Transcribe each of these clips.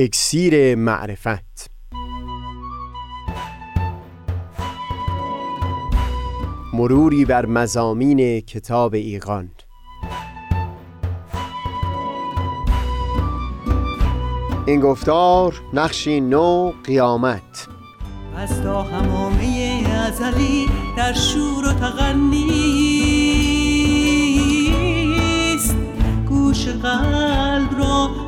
اکسیر معرفت. مروری بر مزامین کتاب ایقان این گفتار نقشی نو قیامت. از تا همامه ازلی در شور و تغنیست گوش قلب را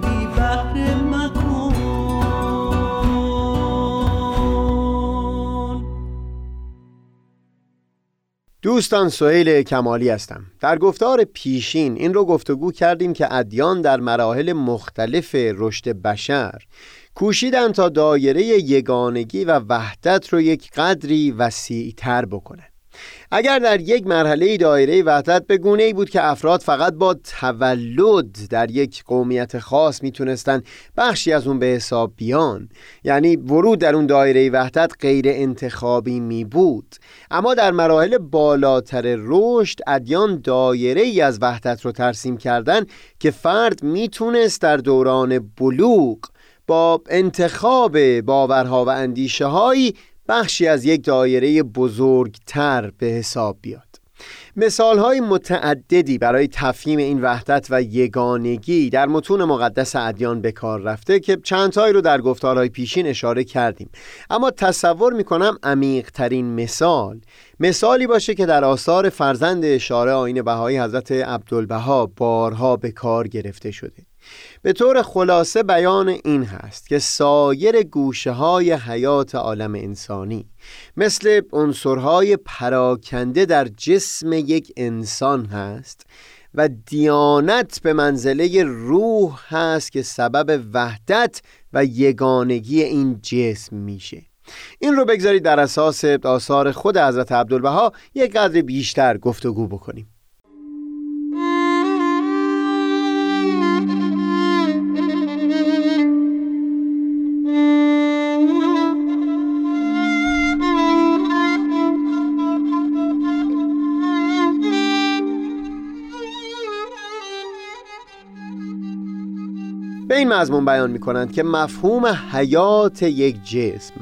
دوستان سهیل کمالی هستم. در گفتار پیشین این رو گفتگو کردیم که ادیان در مراحل مختلف رشد بشر کوشیدن تا دایره یگانگی و وحدت رو یک قدری وسیعتر بکنن. اگر در یک مرحله دایره وحدت به گونه ای بود که افراد فقط با تولد در یک قومیت خاص می‌تونستن بخشی از اون به حساب بیان یعنی ورود در اون دایره وحدت غیر انتخابی می بود اما در مراحل بالاتر رشد ادیان دایره ای از وحدت رو ترسیم کردن که فرد می‌تونست در دوران بلوغ با انتخاب باورها و اندیشه هایی بخشی از یک دایره بزرگتر به حساب بیاد. مثال های متعددی برای تفهیم این وحدت و یگانگی در متون مقدس ادیان به کار رفته که چندتایی رو در گفتارهای پیشین اشاره کردیم. اما تصور می‌کنم عمیق ترین مثال مثالی باشه که در آثار فرزند اشاره آین بهایی حضرت عبدالبها بارها به کار گرفته شده. به طور خلاصه بیان این هست که سایر گوشه های حیات عالم انسانی مثل عنصرهای پراکنده در جسم یک انسان هست و دیانت به منزله روح هست که سبب وحدت و یگانگی این جسم میشه. این رو بگذارید در اساس آثار خود حضرت عبدالبها یک قدر بیشتر گفتگو بکنیم. این مضمون بیان می کنند که مفهوم حیات یک جسم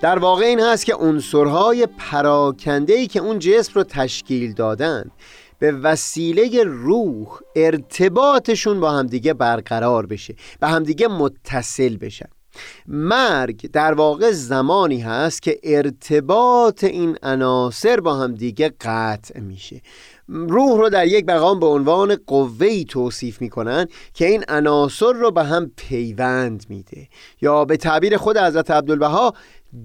در واقع این هست که عنصرهای پراکنده که اون جسم رو تشکیل دادن به وسیله روح ارتباطشون با همدیگه برقرار بشه به همدیگه متصل بشن. مرگ در واقع زمانی هست که ارتباط این عناصر با هم دیگه قطع میشه. روح رو در یک مقام به عنوان قوهی توصیف می‌کنن که این عناصر رو به هم پیوند میده. یا به تعبیر خود حضرت عبدالبها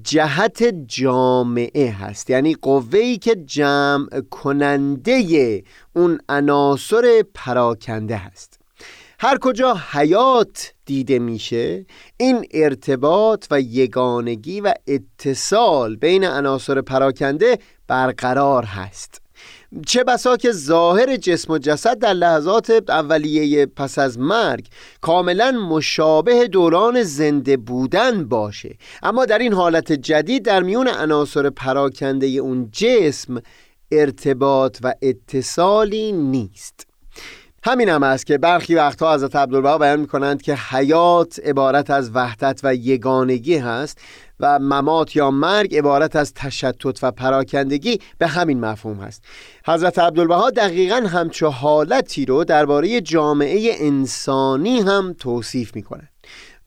جهت جامعه هست. یعنی قوهی که جمع کننده اون عناصر پراکنده هست. هر کجا حیات دیده میشه این ارتباط و یگانگی و اتصال بین عناصر پراکنده برقرار هست. چه بسا که ظاهر جسم و جسد در لحظات اولیه پس از مرگ کاملا مشابه دوران زنده بودن باشه. اما در این حالت جدید در میون عناصر پراکنده اون جسم ارتباط و اتصالی نیست. همین هم است که برخی وقتها حضرت عبدالبها بیان می کنند که حیات عبارت از وحدت و یگانگی هست و ممات یا مرگ عبارت از تشتت و پراکندگی به همین مفهوم هست. حضرت عبدالبها دقیقا همچو حالتی رو درباره جامعه انسانی هم توصیف می کنند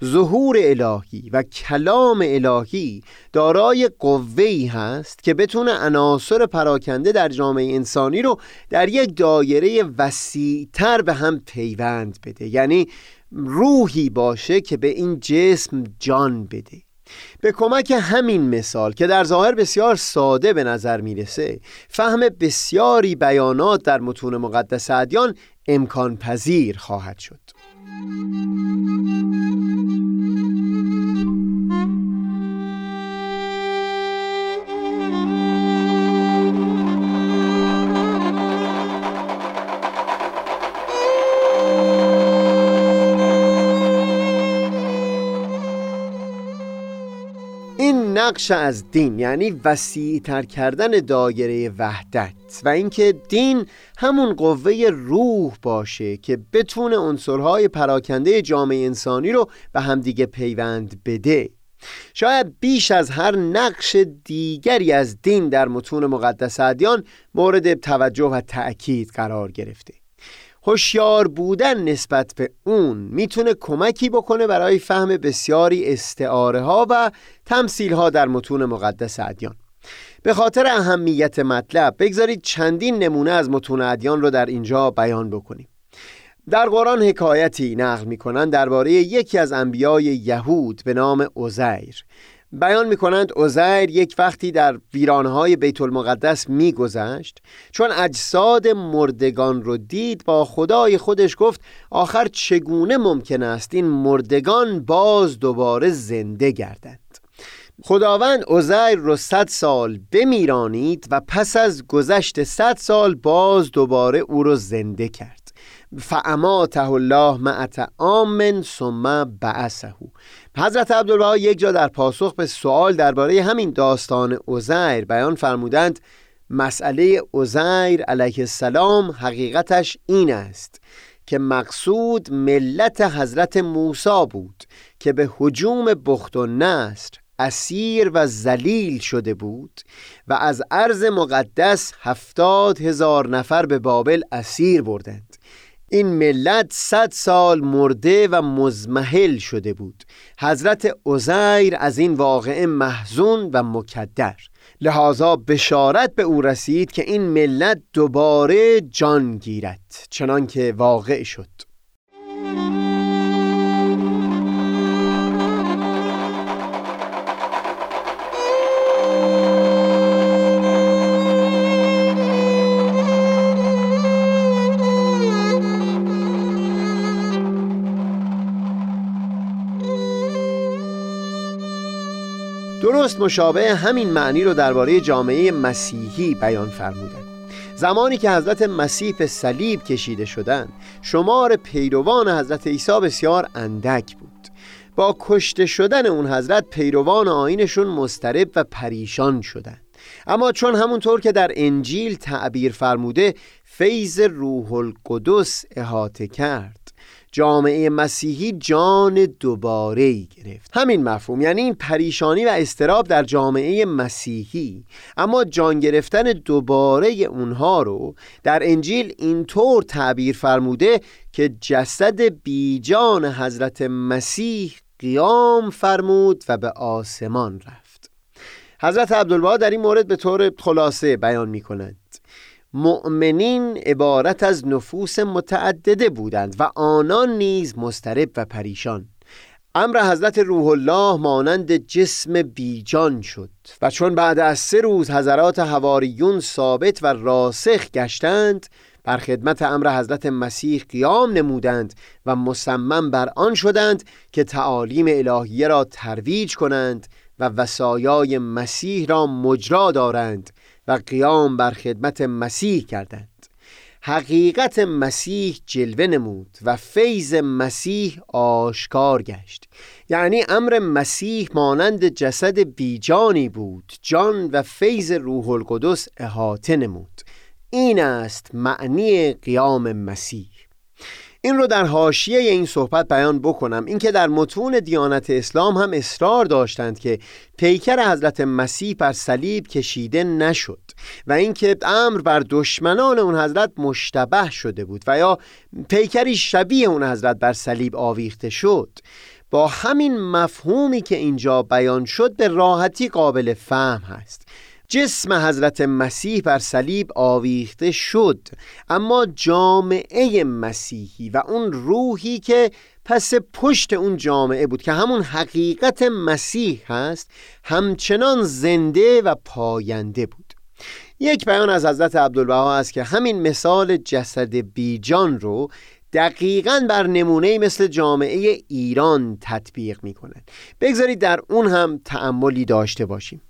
ظهور الهی و کلام الهی دارای قوهی هست که بتونه عناصر پراکنده در جامعه انسانی رو در یک دایره وسیعتر به هم پیوند بده. یعنی روحی باشه که به این جسم جان بده. به کمک همین مثال که در ظاهر بسیار ساده به نظر می‌رسه فهم بسیاری بیانات در متون مقدس ادیان امکان پذیر خواهد شد. Thank you. نقش از دین یعنی وسیع تر کردن دایره وحدت و اینکه دین همون قوه روح باشه که بتونه عنصرهای پراکنده جامعه انسانی رو به همدیگه پیوند بده. شاید بیش از هر نقش دیگری از دین در متون مقدس ادیان مورد توجه و تأکید قرار گرفته. هوشیار بودن نسبت به اون می‌تونه کمکی بکنه برای فهم بسیاری استعاره ها و تمثیل ها در متون مقدس ادیان. به خاطر اهمیت مطلب بگذارید چندین نمونه از متون ادیان رو در اینجا بیان بکنیم. در قرآن حکایتی نقل می‌کنند درباره یکی از انبیای یهود به نام عزیر. بیان می کنند اوزیر یک وقتی در ویرانهای بیت المقدس میگذشت چون اجساد مردگان رو دید با خدای خودش گفت آخر چگونه ممکن است این مردگان باز دوباره زنده گردند؟ خداوند اوزیر رو صد سال بمیرانید و پس از گذشت صد سال باز دوباره او رو زنده کرد. فعماته الله معت آمن ثم بعثه. حضرت عبدالبها یک جا در پاسخ به سوال درباره همین داستان عزیر بیان فرمودند مسئله عزیر علیه السلام حقیقتش این است که مقصود ملت حضرت موسی بود که به حجوم بخت و نصر اسیر و زلیل شده بود و از عرض مقدس هفتاد هزار نفر به بابل اسیر بردند. این ملت صد سال مرده و مزمحل شده بود. حضرت عزیر از این واقعه محزون و مکدر. لحاظا بشارت به او رسید که این ملت دوباره جان گیرد چنان که واقع شد. درست مشابه همین معنی رو درباره جامعه مسیحی بیان فرمودن زمانی که حضرت مسیح به صلیب کشیده شدند شمار پیروان حضرت عیسی بسیار اندک بود. با کشته شدن اون حضرت پیروان آینشون مسترب و پریشان شدند. اما چون همونطور که در انجیل تعبیر فرموده فیض روح القدس احاطه کرد جامعه مسیحی جان دوباره ای گرفت. همین مفهوم یعنی این پریشانی و استراب در جامعه مسیحی. اما جان گرفتن دوباره اونها رو در انجیل اینطور تعبیر فرموده که جسد بیجان حضرت مسیح قیام فرمود و به آسمان رفت. حضرت عبدالبها در این مورد به طور خلاصه بیان می کند مؤمنین عبارت از نفوس متعدده بودند و آنان نیز مسترب و پریشان. امر حضرت روح الله مانند جسم بیجان شد و چون بعد از سه روز حضرات هواریون ثابت و راسخ گشتند بر خدمت امر حضرت مسیح قیام نمودند و مصمم بر آن شدند که تعالیم الهیه را ترویج کنند و وسایای مسیح را مجرا دارند. و قیام بر خدمت مسیح کردند. حقیقت مسیح جلوه نمود و فیض مسیح آشکار گشت. یعنی امر مسیح مانند جسد بیجانی بود جان و فیض روح القدس احاطه نمود. این است معنی قیام مسیح. این رو در حاشیه این صحبت بیان بکنم. اینکه در متون دیانت اسلام هم اصرار داشتند که پیکر حضرت مسیح بر صلیب کشیده نشد و اینکه امر بر دشمنان اون حضرت مشتبه شده بود و یا پیکری شبیه اون حضرت بر صلیب آویخته شد. با همین مفهومی که اینجا بیان شد به راحتی قابل فهم هست. جسم حضرت مسیح بر صلیب آویخته شد اما جامعه مسیحی و اون روحی که پس پشت اون جامعه بود که همون حقیقت مسیح هست همچنان زنده و پاینده بود. یک بیان از حضرت عبدالبها است که همین مثال جسد بیجان رو دقیقا بر نمونه مثل جامعه ایران تطبیق می بگذارید در اون هم تعملی داشته باشیم.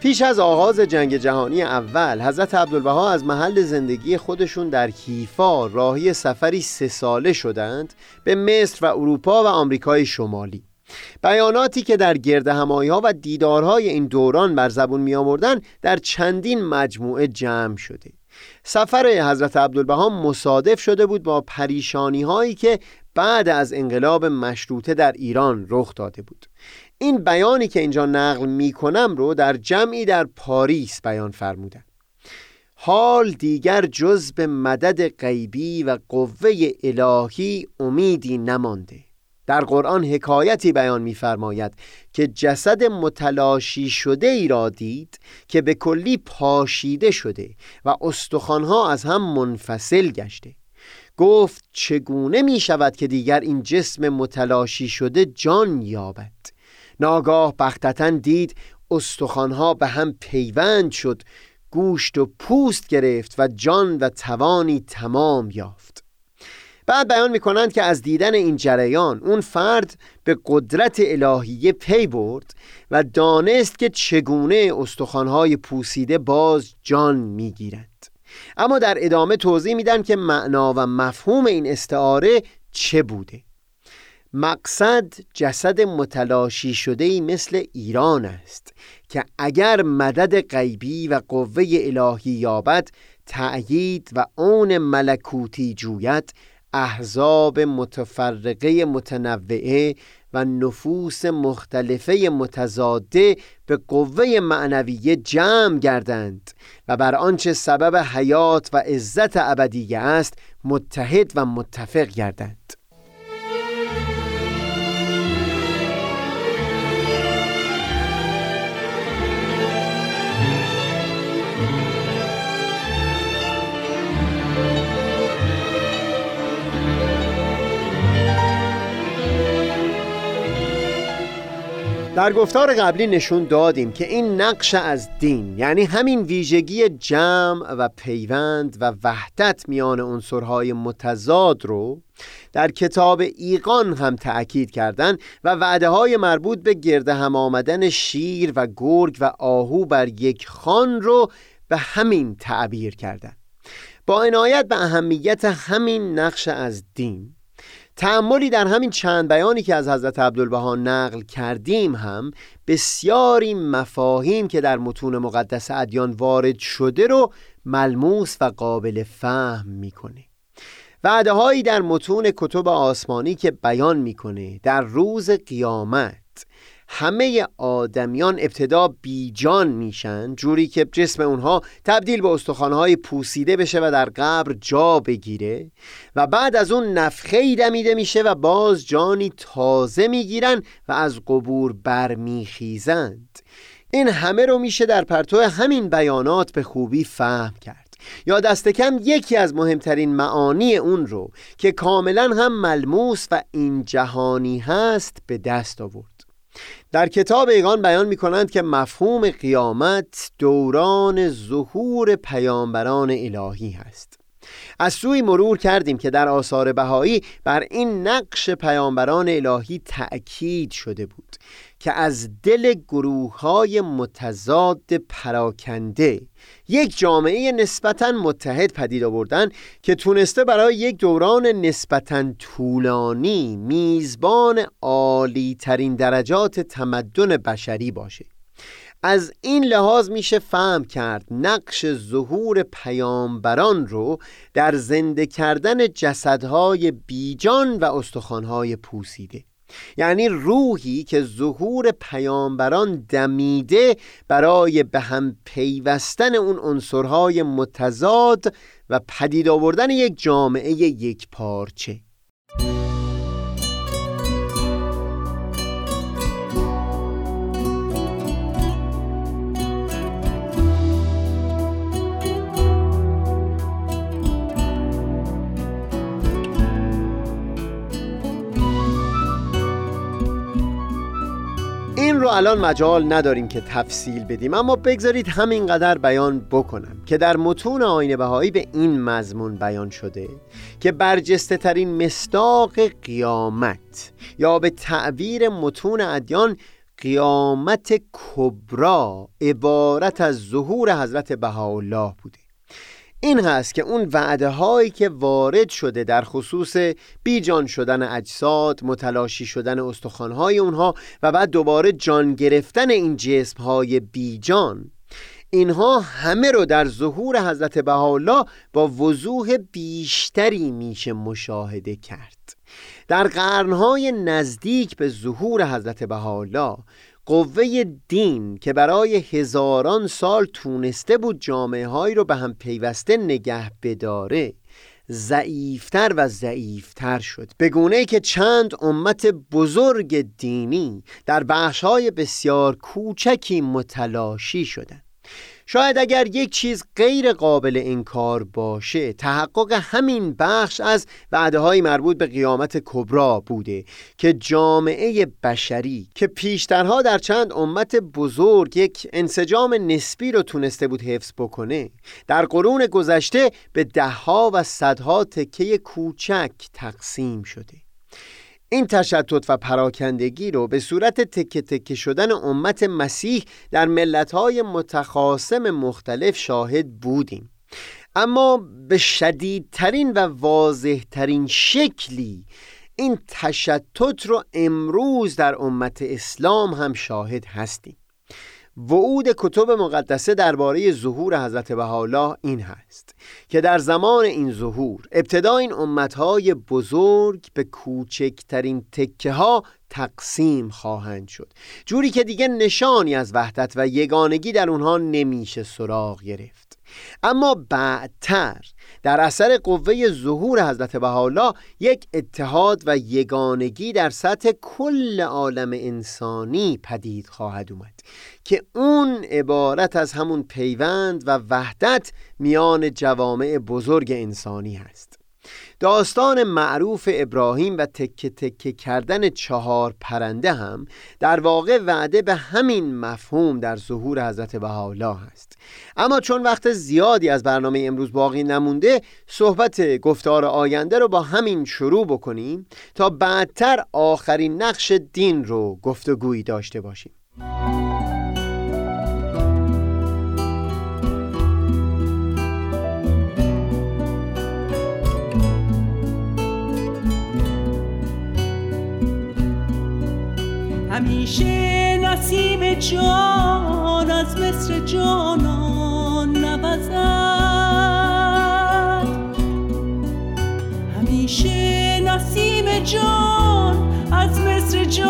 پیش از آغاز جنگ جهانی اول حضرت عبدالبها از محل زندگی خودشون در کیفا راهی سفری سه ساله شدند به مصر و اروپا و آمریکای شمالی. بیاناتی که در گرد ها و دیدارهای این دوران بر زبون می آمردن در چندین مجموعه جمع شده. سفر حضرت عبدالبها مصادف شده بود با پریشانی هایی که بعد از انقلاب مشروطه در ایران رخ داده بود. این بیانی که اینجا نقل می کنم رو در جمعی در پاریس بیان فرمودن. حال دیگر جز به مدد غیبی و قوه الهی امیدی نمانده. در قرآن حکایتی بیان می‌فرماید که جسد متلاشی شده ای را دید که به کلی پاشیده شده و استخوانها از هم منفصل گشته. گفت چگونه می شود که دیگر این جسم متلاشی شده جان یابد؟ ناگاه بختتا دید استخوانها به هم پیوند شد گوشت و پوست گرفت و جان و توانی تمام یافت. بعد بیان می‌کنند که از دیدن این جریان اون فرد به قدرت الهیه پی برد و دانست که چگونه استخوانهای پوسیده باز جان می‌گیرند. اما در ادامه توضیح میدن که معنا و مفهوم این استعاره چه بوده. مقصد جسد متلاشی شده ای مثل ایران است که اگر مدد غیبی و قوه الهی یابد تأیید و اون ملکوتی جوید احزاب متفرقه متنوعه و نفوس مختلفه متضاده به قوه معنویه جمع گردند و بر آنچه سبب حیات و عزت ابدیه است متحد و متفق گردند. در گفتار قبلی نشون دادیم که این نقش از دین یعنی همین ویژگی جمع و پیوند و وحدت میان عنصرهای متضاد رو در کتاب ایقان هم تأکید کردن و وعده های مربوط به گرد هم آمدن شیر و گرگ و آهو بر یک خان رو به همین تعبیر کردن. با عنایت به اهمیت همین نقش از دین تعملی در همین چند بیانی که از حضرت عبدالبها نقل کردیم هم بسیاری مفاهیم که در متون مقدس ادیان وارد شده رو ملموس و قابل فهم می‌کنه. وعده هایی در متون کتب آسمانی که بیان می‌کنه در روز قیامت همه آدمیان ابتدا بیجان میشن جوری که جسم اونها تبدیل به استخوانهای پوسیده بشه و در قبر جا بگیره و بعد از اون نفخه دمیده میشه و باز جانی تازه می‌گیرن و از قبور برمیخیزند. این همه رو میشه در پرتو همین بیانات به خوبی فهم کرد. یا دست کم یکی از مهمترین معانی اون رو که کاملا هم ملموس و این جهانی هست به دست آورد. در کتاب ایگان بیان می کنند که مفهوم قیامت دوران ظهور پیامبران الهی هست. از سوی مرور کردیم که در آثار بهایی بر این نقش پیامبران الهی تأکید شده بود. که از دل گروه های متضاد پراکنده یک جامعه نسبتا متحد پدید آوردن که تونسته برای یک دوران نسبتا طولانی میزبان عالی ترین درجات تمدن بشری باشه. از این لحاظ میشه فهم کرد نقش ظهور پیامبران رو در زنده کردن جسدهای بیجان و استخوانهای پوسیده. یعنی روحی که ظهور پیامبران دمیده برای به هم پیوستن اون عنصرهای متضاد و پدید آوردن یک جامعه یک پارچه. الان مجال نداریم که تفصیل بدیم اما بگذارید همینقدر بیان بکنم که در متون آین بهایی به این مضمون بیان شده که برجسته ترین مستاق قیامت یا به تعبیر متون ادیان قیامت کبرا عبارت از ظهور حضرت بهاءالله بوده. این هست که اون وعده هایی که وارد شده در خصوص بیجان شدن اجساد متلاشی شدن استخوان های اونها و بعد دوباره جان گرفتن این جسم های بیجان اینها همه رو در ظهور حضرت بهاءالله با وضوح بیشتری میشه مشاهده کرد. در قرنهای نزدیک به ظهور حضرت بهاءالله قوه دین که برای هزاران سال تونسته بود جامعه هایی رو به هم پیوسته نگه بداره ضعیفتر و ضعیفتر شد. به گونه ای که چند امت بزرگ دینی در بخش های بسیار کوچکی متلاشی شدند. شاید اگر یک چیز غیر قابل انکار باشه تحقق همین بخش از وعده های مربوط به قیامت کبرا بوده که جامعه بشری که پیشترها در چند امت بزرگ یک انسجام نسبی رو تونسته بود حفظ بکنه در قرون گذشته به دهها و صدها تکه کوچک تقسیم شده. این تشتت و پراکندگی رو به صورت تکه تکه شدن امت مسیح در ملتهای متخاصم مختلف شاهد بودیم. اما به شدیدترین و واضحترین شکلی این تشتت رو امروز در امت اسلام هم شاهد هستیم. وعود کتب مقدسه درباره ظهور حضرت بهاءالله این هست که در زمان این ظهور ابتدا این امتهای بزرگ به کوچکترین تکه ها تقسیم خواهند شد. جوری که دیگه نشانی از وحدت و یگانگی در اونها نمیشه سراغ گرفت. اما بعدتر در اثر قوه ظهور حضرت بهاءالله یک اتحاد و یگانگی در سطح کل عالم انسانی پدید خواهد اومد که اون عبارت از همون پیوند و وحدت میان جوامع بزرگ انسانی هست. داستان معروف ابراهیم و تکه تکه کردن چهار پرنده هم در واقع وعده به همین مفهوم در ظهور حضرت بهاءالله است اما چون وقت زیادی از برنامه امروز باقی نمونده صحبت گفتار آینده رو با همین شروع بکنیم تا بعدتر آخرین نقش دین رو گفتگویی داشته باشیم. همیشه نسیم جان از مصر جانان نوزد. همیشه نسیم جان از مصر جانان